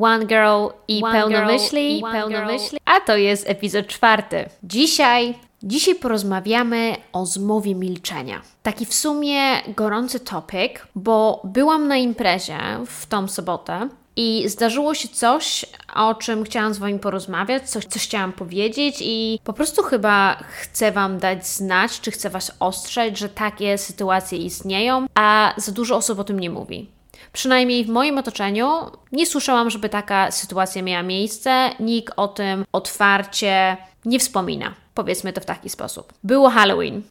One Girl i One pełnomyśli, girl, i pełnomyśli, a to jest epizod czwarty. Dzisiaj Dzisiaj porozmawiamy o zmowie milczenia. Taki w sumie gorący topic, bo byłam na imprezie w tą sobotę i zdarzyło się coś, o czym chciałam z Wami porozmawiać, coś, coś chciałam powiedzieć, i po prostu chyba chcę Wam dać znać, czy chcę Was ostrzec, że takie sytuacje istnieją, a za dużo osób o tym nie mówi. Przynajmniej w moim otoczeniu nie słyszałam, żeby taka sytuacja miała miejsce, nikt o tym otwarcie nie wspomina. Powiedzmy to w taki sposób. Było Halloween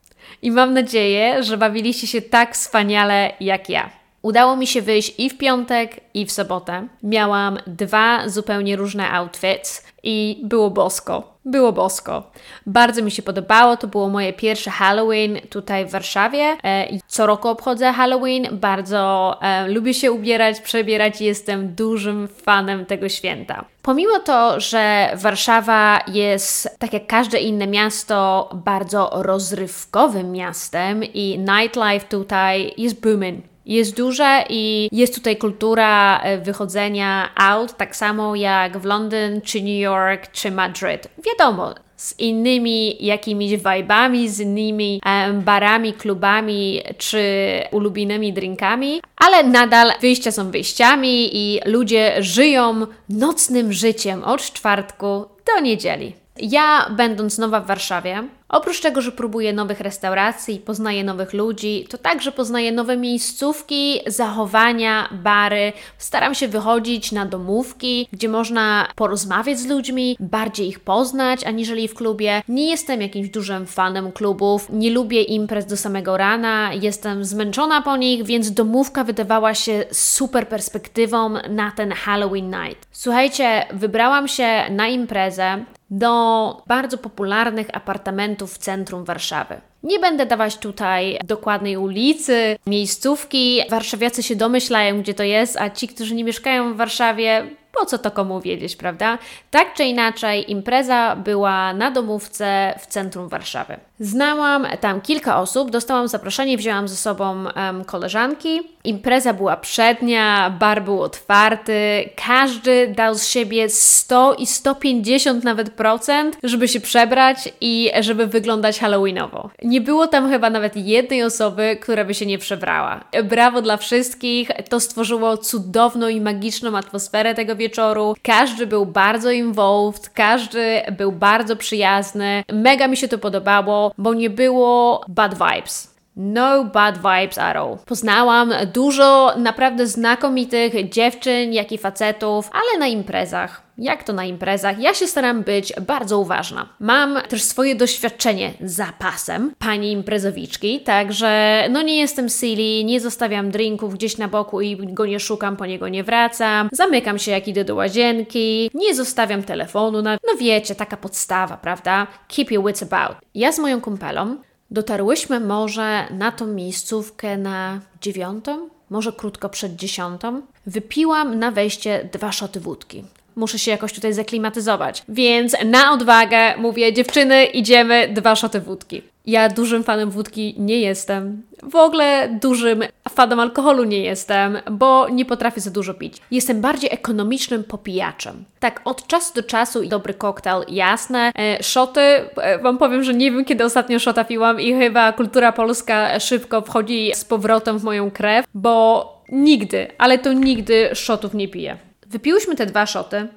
i mam nadzieję, że bawiliście się tak wspaniale jak ja. Udało mi się wyjść i w piątek, i w sobotę. Miałam dwa zupełnie różne outfits i było bosko. Było bosko. Bardzo mi się podobało. To było moje pierwsze Halloween tutaj w Warszawie. E, co roku obchodzę Halloween. Bardzo e, lubię się ubierać, przebierać i jestem dużym fanem tego święta. Pomimo to, że Warszawa jest, tak jak każde inne miasto, bardzo rozrywkowym miastem i nightlife tutaj jest booming jest duże i jest tutaj kultura e, wychodzenia out, tak samo jak w Londyn, czy New York, czy Madryt. Wiadomo, z innymi jakimiś vibami, z innymi um, barami, klubami czy ulubionymi drinkami, ale nadal wyjścia są wyjściami i ludzie żyją nocnym życiem od czwartku do niedzieli. Ja, będąc nowa w Warszawie, oprócz tego, że próbuję nowych restauracji, poznaję nowych ludzi, to także poznaję nowe miejscówki, zachowania, bary. Staram się wychodzić na domówki, gdzie można porozmawiać z ludźmi, bardziej ich poznać, aniżeli w klubie. Nie jestem jakimś dużym fanem klubów, nie lubię imprez do samego rana, jestem zmęczona po nich, więc domówka wydawała się super perspektywą na ten Halloween night. Słuchajcie, wybrałam się na imprezę, do bardzo popularnych apartamentów w centrum Warszawy. Nie będę dawać tutaj dokładnej ulicy, miejscówki. Warszawiacy się domyślają, gdzie to jest, a ci, którzy nie mieszkają w Warszawie, po co to komu wiedzieć, prawda? Tak czy inaczej, impreza była na domówce w centrum Warszawy. Znałam tam kilka osób, dostałam zaproszenie, wzięłam ze sobą um, koleżanki. Impreza była przednia, bar był otwarty, każdy dał z siebie 100 i 150 nawet procent, żeby się przebrać i żeby wyglądać halloweenowo. Nie było tam chyba nawet jednej osoby, która by się nie przebrała. Brawo dla wszystkich, to stworzyło cudowną i magiczną atmosferę tego wieczoru. Każdy był bardzo involved, każdy był bardzo przyjazny. Mega mi się to podobało bo nie było bad vibes. No bad vibes at all. Poznałam dużo naprawdę znakomitych dziewczyn, jak i facetów, ale na imprezach. Jak to na imprezach? Ja się staram być bardzo uważna. Mam też swoje doświadczenie za pasem pani imprezowiczki, także no nie jestem silly, nie zostawiam drinków gdzieś na boku i go nie szukam, po niego nie wracam. Zamykam się jak idę do łazienki, nie zostawiam telefonu na... No wiecie, taka podstawa, prawda? Keep your wits about. Ja z moją kumpelą dotarłyśmy może na tą miejscówkę na dziewiątą, może krótko przed dziesiątą. Wypiłam na wejście dwa szoty wódki muszę się jakoś tutaj zaklimatyzować. Więc na odwagę mówię, dziewczyny, idziemy dwa szoty wódki. Ja dużym fanem wódki nie jestem. W ogóle dużym fanem alkoholu nie jestem, bo nie potrafię za dużo pić. Jestem bardziej ekonomicznym popijaczem. Tak, od czasu do czasu dobry koktajl, jasne. E, szoty, e, Wam powiem, że nie wiem kiedy ostatnio szota piłam i chyba kultura polska szybko wchodzi z powrotem w moją krew, bo nigdy, ale to nigdy szotów nie piję. Wypiłyśmy te dwa szoty,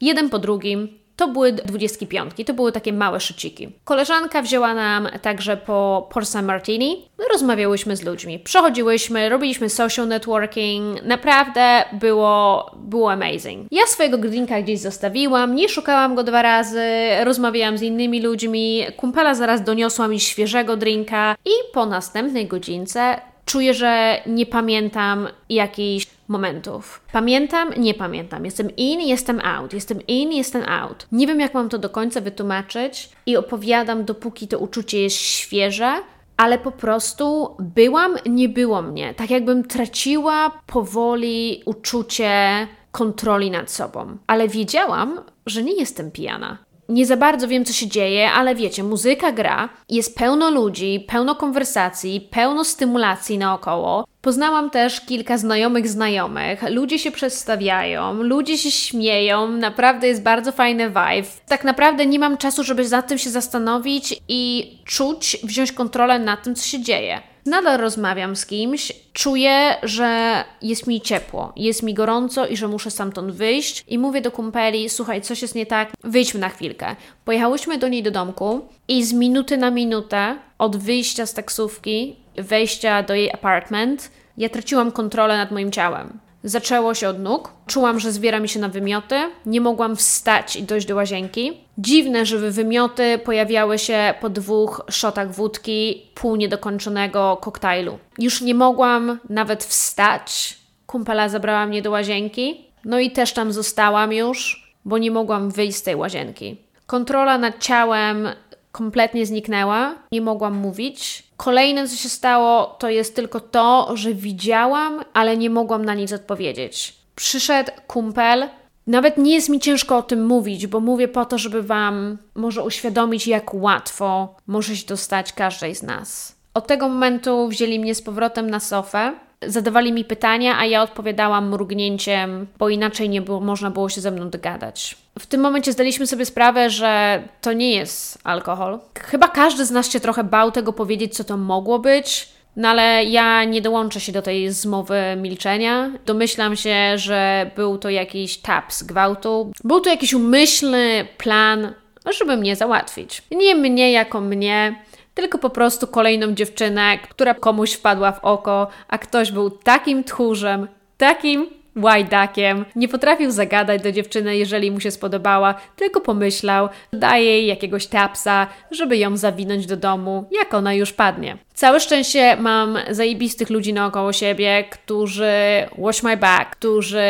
jeden po drugim. To były dwudziestki piątki, to były takie małe szyciki. Koleżanka wzięła nam także po Porsa Martini. Rozmawiałyśmy z ludźmi, przechodziłyśmy, robiliśmy social networking. Naprawdę było, było amazing. Ja swojego drinka gdzieś zostawiłam, nie szukałam go dwa razy, rozmawiałam z innymi ludźmi. Kumpela zaraz doniosła mi świeżego drinka i po następnej godzince czuję, że nie pamiętam jakiejś momentów. Pamiętam, nie pamiętam. Jestem in, jestem out. Jestem in, jestem out. Nie wiem, jak mam to do końca wytłumaczyć i opowiadam, dopóki to uczucie jest świeże, ale po prostu byłam, nie było mnie. Tak jakbym traciła powoli uczucie kontroli nad sobą. Ale wiedziałam, że nie jestem pijana. Nie za bardzo wiem, co się dzieje, ale wiecie, muzyka gra, jest pełno ludzi, pełno konwersacji, pełno stymulacji naokoło. Poznałam też kilka znajomych znajomych, ludzie się przedstawiają, ludzie się śmieją, naprawdę jest bardzo fajny vibe. Tak naprawdę nie mam czasu, żeby nad tym się zastanowić i czuć, wziąć kontrolę nad tym, co się dzieje. Nadal rozmawiam z kimś, czuję, że jest mi ciepło, jest mi gorąco i że muszę stamtąd wyjść. I mówię do kumpeli: Słuchaj, coś jest nie tak, wyjdźmy na chwilkę. Pojechałyśmy do niej do domku i z minuty na minutę od wyjścia z taksówki, wejścia do jej apartment, ja traciłam kontrolę nad moim ciałem. Zaczęło się od nóg. Czułam, że zbiera mi się na wymioty. Nie mogłam wstać i dojść do łazienki. Dziwne, że wymioty pojawiały się po dwóch szotach wódki pół niedokończonego koktajlu. Już nie mogłam nawet wstać. Kumpela zabrała mnie do łazienki. No i też tam zostałam już, bo nie mogłam wyjść z tej łazienki. Kontrola nad ciałem kompletnie zniknęła, nie mogłam mówić. Kolejne, co się stało, to jest tylko to, że widziałam, ale nie mogłam na nic odpowiedzieć. Przyszedł kumpel. Nawet nie jest mi ciężko o tym mówić, bo mówię po to, żeby Wam może uświadomić, jak łatwo może się dostać każdej z nas. Od tego momentu wzięli mnie z powrotem na sofę zadawali mi pytania, a ja odpowiadałam mrugnięciem, bo inaczej nie było, można było się ze mną dogadać. W tym momencie zdaliśmy sobie sprawę, że to nie jest alkohol. Chyba każdy z nas się trochę bał tego powiedzieć, co to mogło być. No ale ja nie dołączę się do tej zmowy milczenia. Domyślam się, że był to jakiś tap z gwałtu. Był to jakiś umyślny plan, żeby mnie załatwić. Nie mnie jako mnie, tylko po prostu kolejną dziewczynę, która komuś wpadła w oko, a ktoś był takim tchórzem, takim łajdakiem, nie potrafił zagadać do dziewczyny, jeżeli mu się spodobała, tylko pomyślał, daje jej jakiegoś tapsa, żeby ją zawinąć do domu, jak ona już padnie. Całe szczęście mam zajebistych ludzi naokoło siebie, którzy wash my back, którzy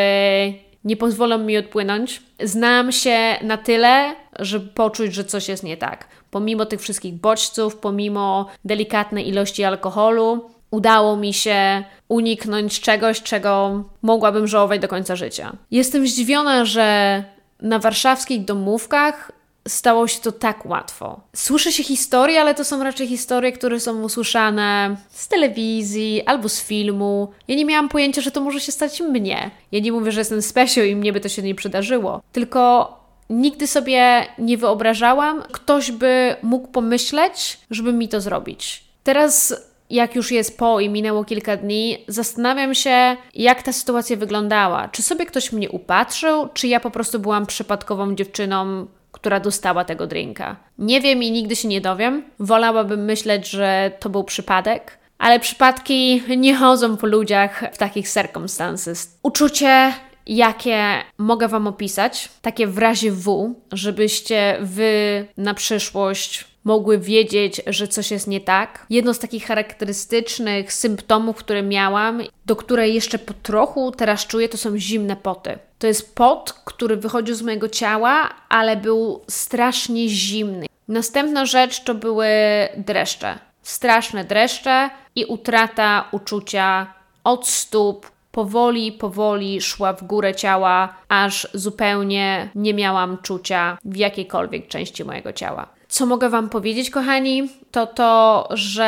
nie pozwolą mi odpłynąć. Znam się na tyle, żeby poczuć, że coś jest nie tak. Pomimo tych wszystkich bodźców, pomimo delikatnej ilości alkoholu, udało mi się uniknąć czegoś, czego mogłabym żałować do końca życia. Jestem zdziwiona, że na warszawskich domówkach stało się to tak łatwo. Słyszy się historie, ale to są raczej historie, które są usłyszane z telewizji albo z filmu. Ja nie miałam pojęcia, że to może się stać mnie. Ja nie mówię, że jestem special i mnie by to się nie przydarzyło. Tylko nigdy sobie nie wyobrażałam, ktoś by mógł pomyśleć, żeby mi to zrobić. Teraz jak już jest po i minęło kilka dni, zastanawiam się, jak ta sytuacja wyglądała. Czy sobie ktoś mnie upatrzył, czy ja po prostu byłam przypadkową dziewczyną, która dostała tego drinka. Nie wiem i nigdy się nie dowiem. Wolałabym myśleć, że to był przypadek, ale przypadki nie chodzą po ludziach w takich circumstances. Uczucie jakie mogę Wam opisać, takie w razie W, żebyście Wy na przyszłość mogły wiedzieć, że coś jest nie tak. Jedno z takich charakterystycznych symptomów, które miałam, do której jeszcze po trochu teraz czuję, to są zimne poty. To jest pot, który wychodził z mojego ciała, ale był strasznie zimny. Następna rzecz to były dreszcze. Straszne dreszcze i utrata uczucia od stóp, powoli, powoli szła w górę ciała, aż zupełnie nie miałam czucia w jakiejkolwiek części mojego ciała. Co mogę Wam powiedzieć, kochani, to to, że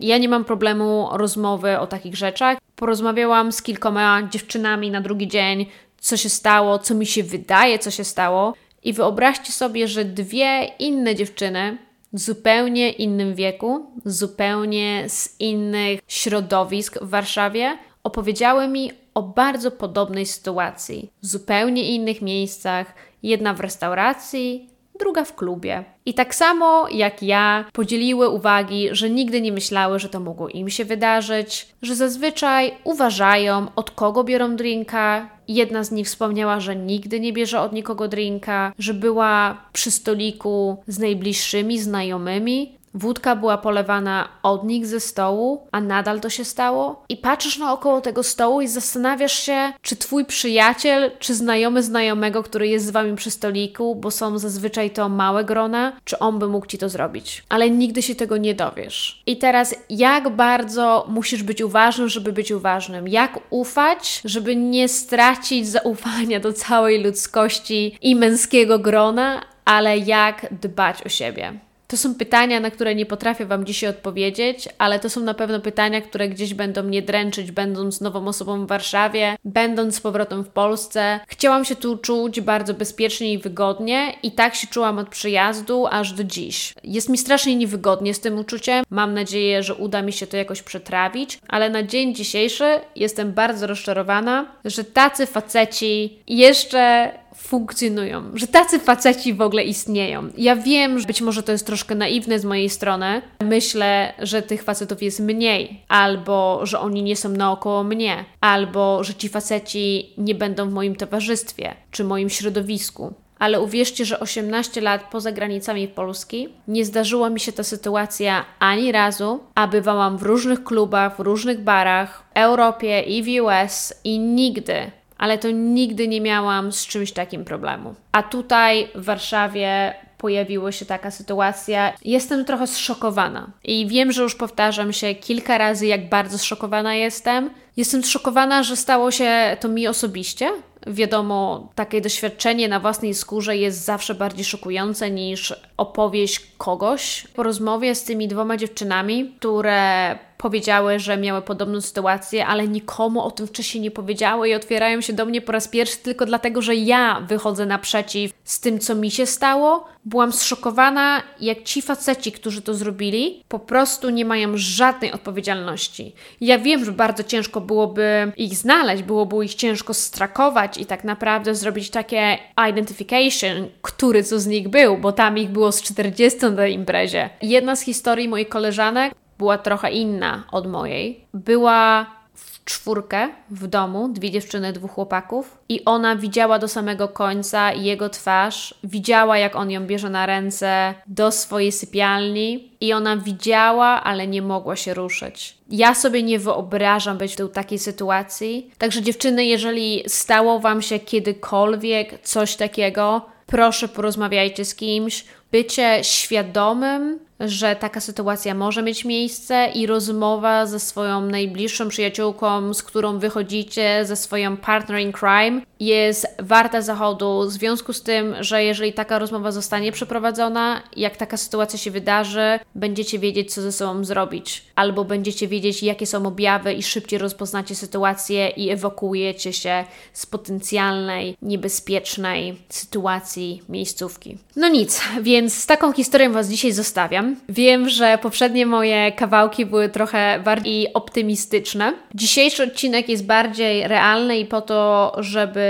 ja nie mam problemu rozmowy o takich rzeczach. Porozmawiałam z kilkoma dziewczynami na drugi dzień, co się stało, co mi się wydaje, co się stało. I wyobraźcie sobie, że dwie inne dziewczyny w zupełnie innym wieku, zupełnie z innych środowisk w Warszawie opowiedziały mi o bardzo podobnej sytuacji, w zupełnie innych miejscach, jedna w restauracji, druga w klubie. I tak samo jak ja, podzieliły uwagi, że nigdy nie myślały, że to mogło im się wydarzyć, że zazwyczaj uważają, od kogo biorą drinka. Jedna z nich wspomniała, że nigdy nie bierze od nikogo drinka, że była przy stoliku z najbliższymi znajomymi, Wódka była polewana od nich ze stołu, a nadal to się stało. I patrzysz naokoło tego stołu i zastanawiasz się, czy twój przyjaciel, czy znajomy znajomego, który jest z wami przy stoliku, bo są zazwyczaj to małe grona, czy on by mógł ci to zrobić. Ale nigdy się tego nie dowiesz. I teraz, jak bardzo musisz być uważny, żeby być uważnym? Jak ufać, żeby nie stracić zaufania do całej ludzkości i męskiego grona, ale jak dbać o siebie. To są pytania, na które nie potrafię Wam dzisiaj odpowiedzieć, ale to są na pewno pytania, które gdzieś będą mnie dręczyć, będąc nową osobą w Warszawie, będąc z powrotem w Polsce. Chciałam się tu czuć bardzo bezpiecznie i wygodnie, i tak się czułam od przyjazdu aż do dziś. Jest mi strasznie niewygodnie z tym uczuciem. Mam nadzieję, że uda mi się to jakoś przetrawić, ale na dzień dzisiejszy jestem bardzo rozczarowana, że tacy faceci jeszcze funkcjonują, że tacy faceci w ogóle istnieją. Ja wiem, że być może to jest troszkę naiwne z mojej strony. Myślę, że tych facetów jest mniej, albo że oni nie są naokoło mnie, albo że ci faceci nie będą w moim towarzystwie czy moim środowisku. Ale uwierzcie, że 18 lat poza granicami Polski nie zdarzyła mi się ta sytuacja ani razu, a bywałam w różnych klubach, w różnych barach, w Europie i w US i nigdy ale to nigdy nie miałam z czymś takim problemu. A tutaj w Warszawie pojawiła się taka sytuacja. Jestem trochę zszokowana i wiem, że już powtarzam się kilka razy, jak bardzo zszokowana jestem. Jestem zszokowana, że stało się to mi osobiście. Wiadomo, takie doświadczenie na własnej skórze jest zawsze bardziej szokujące niż opowieść kogoś. Po rozmowie z tymi dwoma dziewczynami, które powiedziały, że miały podobną sytuację, ale nikomu o tym wcześniej nie powiedziały i otwierają się do mnie po raz pierwszy tylko dlatego, że ja wychodzę naprzeciw z tym, co mi się stało. Byłam zszokowana, jak ci faceci, którzy to zrobili, po prostu nie mają żadnej odpowiedzialności. Ja wiem, że bardzo ciężko byłoby ich znaleźć, byłoby ich ciężko strakować i tak naprawdę zrobić takie identification, który co z nich był, bo tam ich było z 40 na imprezie. Jedna z historii moich koleżanek była trochę inna od mojej. Była w czwórkę w domu, dwie dziewczyny, dwóch chłopaków, i ona widziała do samego końca jego twarz, widziała, jak on ją bierze na ręce do swojej sypialni, i ona widziała, ale nie mogła się ruszyć. Ja sobie nie wyobrażam być w takiej sytuacji. Także, dziewczyny, jeżeli stało Wam się kiedykolwiek coś takiego, proszę porozmawiajcie z kimś. Bycie świadomym że taka sytuacja może mieć miejsce i rozmowa ze swoją najbliższą przyjaciółką, z którą wychodzicie, ze swoją partner in crime, jest warta zachodu w związku z tym, że jeżeli taka rozmowa zostanie przeprowadzona, jak taka sytuacja się wydarzy, będziecie wiedzieć, co ze sobą zrobić, albo będziecie wiedzieć, jakie są objawy i szybciej rozpoznacie sytuację i ewakuujecie się z potencjalnej, niebezpiecznej sytuacji miejscówki. No nic, więc z taką historią Was dzisiaj zostawiam. Wiem, że poprzednie moje kawałki były trochę bardziej optymistyczne. Dzisiejszy odcinek jest bardziej realny i po to, żeby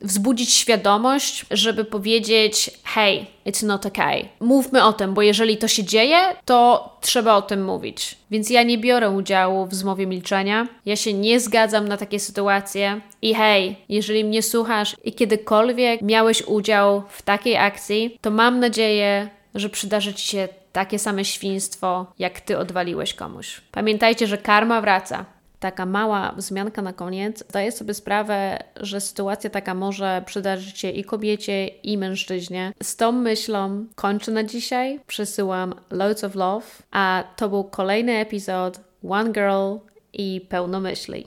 wzbudzić świadomość, żeby powiedzieć: hej, it's not okay. Mówmy o tym, bo jeżeli to się dzieje, to trzeba o tym mówić. Więc ja nie biorę udziału w zmowie milczenia. Ja się nie zgadzam na takie sytuacje. I hej, jeżeli mnie słuchasz i kiedykolwiek miałeś udział w takiej akcji, to mam nadzieję, że przydarzy Ci się takie same świństwo, jak Ty odwaliłeś komuś. Pamiętajcie, że karma wraca. Taka mała wzmianka na koniec. Zdaję sobie sprawę, że sytuacja taka może przydarzyć się i kobiecie, i mężczyźnie. Z tą myślą kończę na dzisiaj. Przesyłam loads of love, a to był kolejny epizod One Girl i pełno myśli.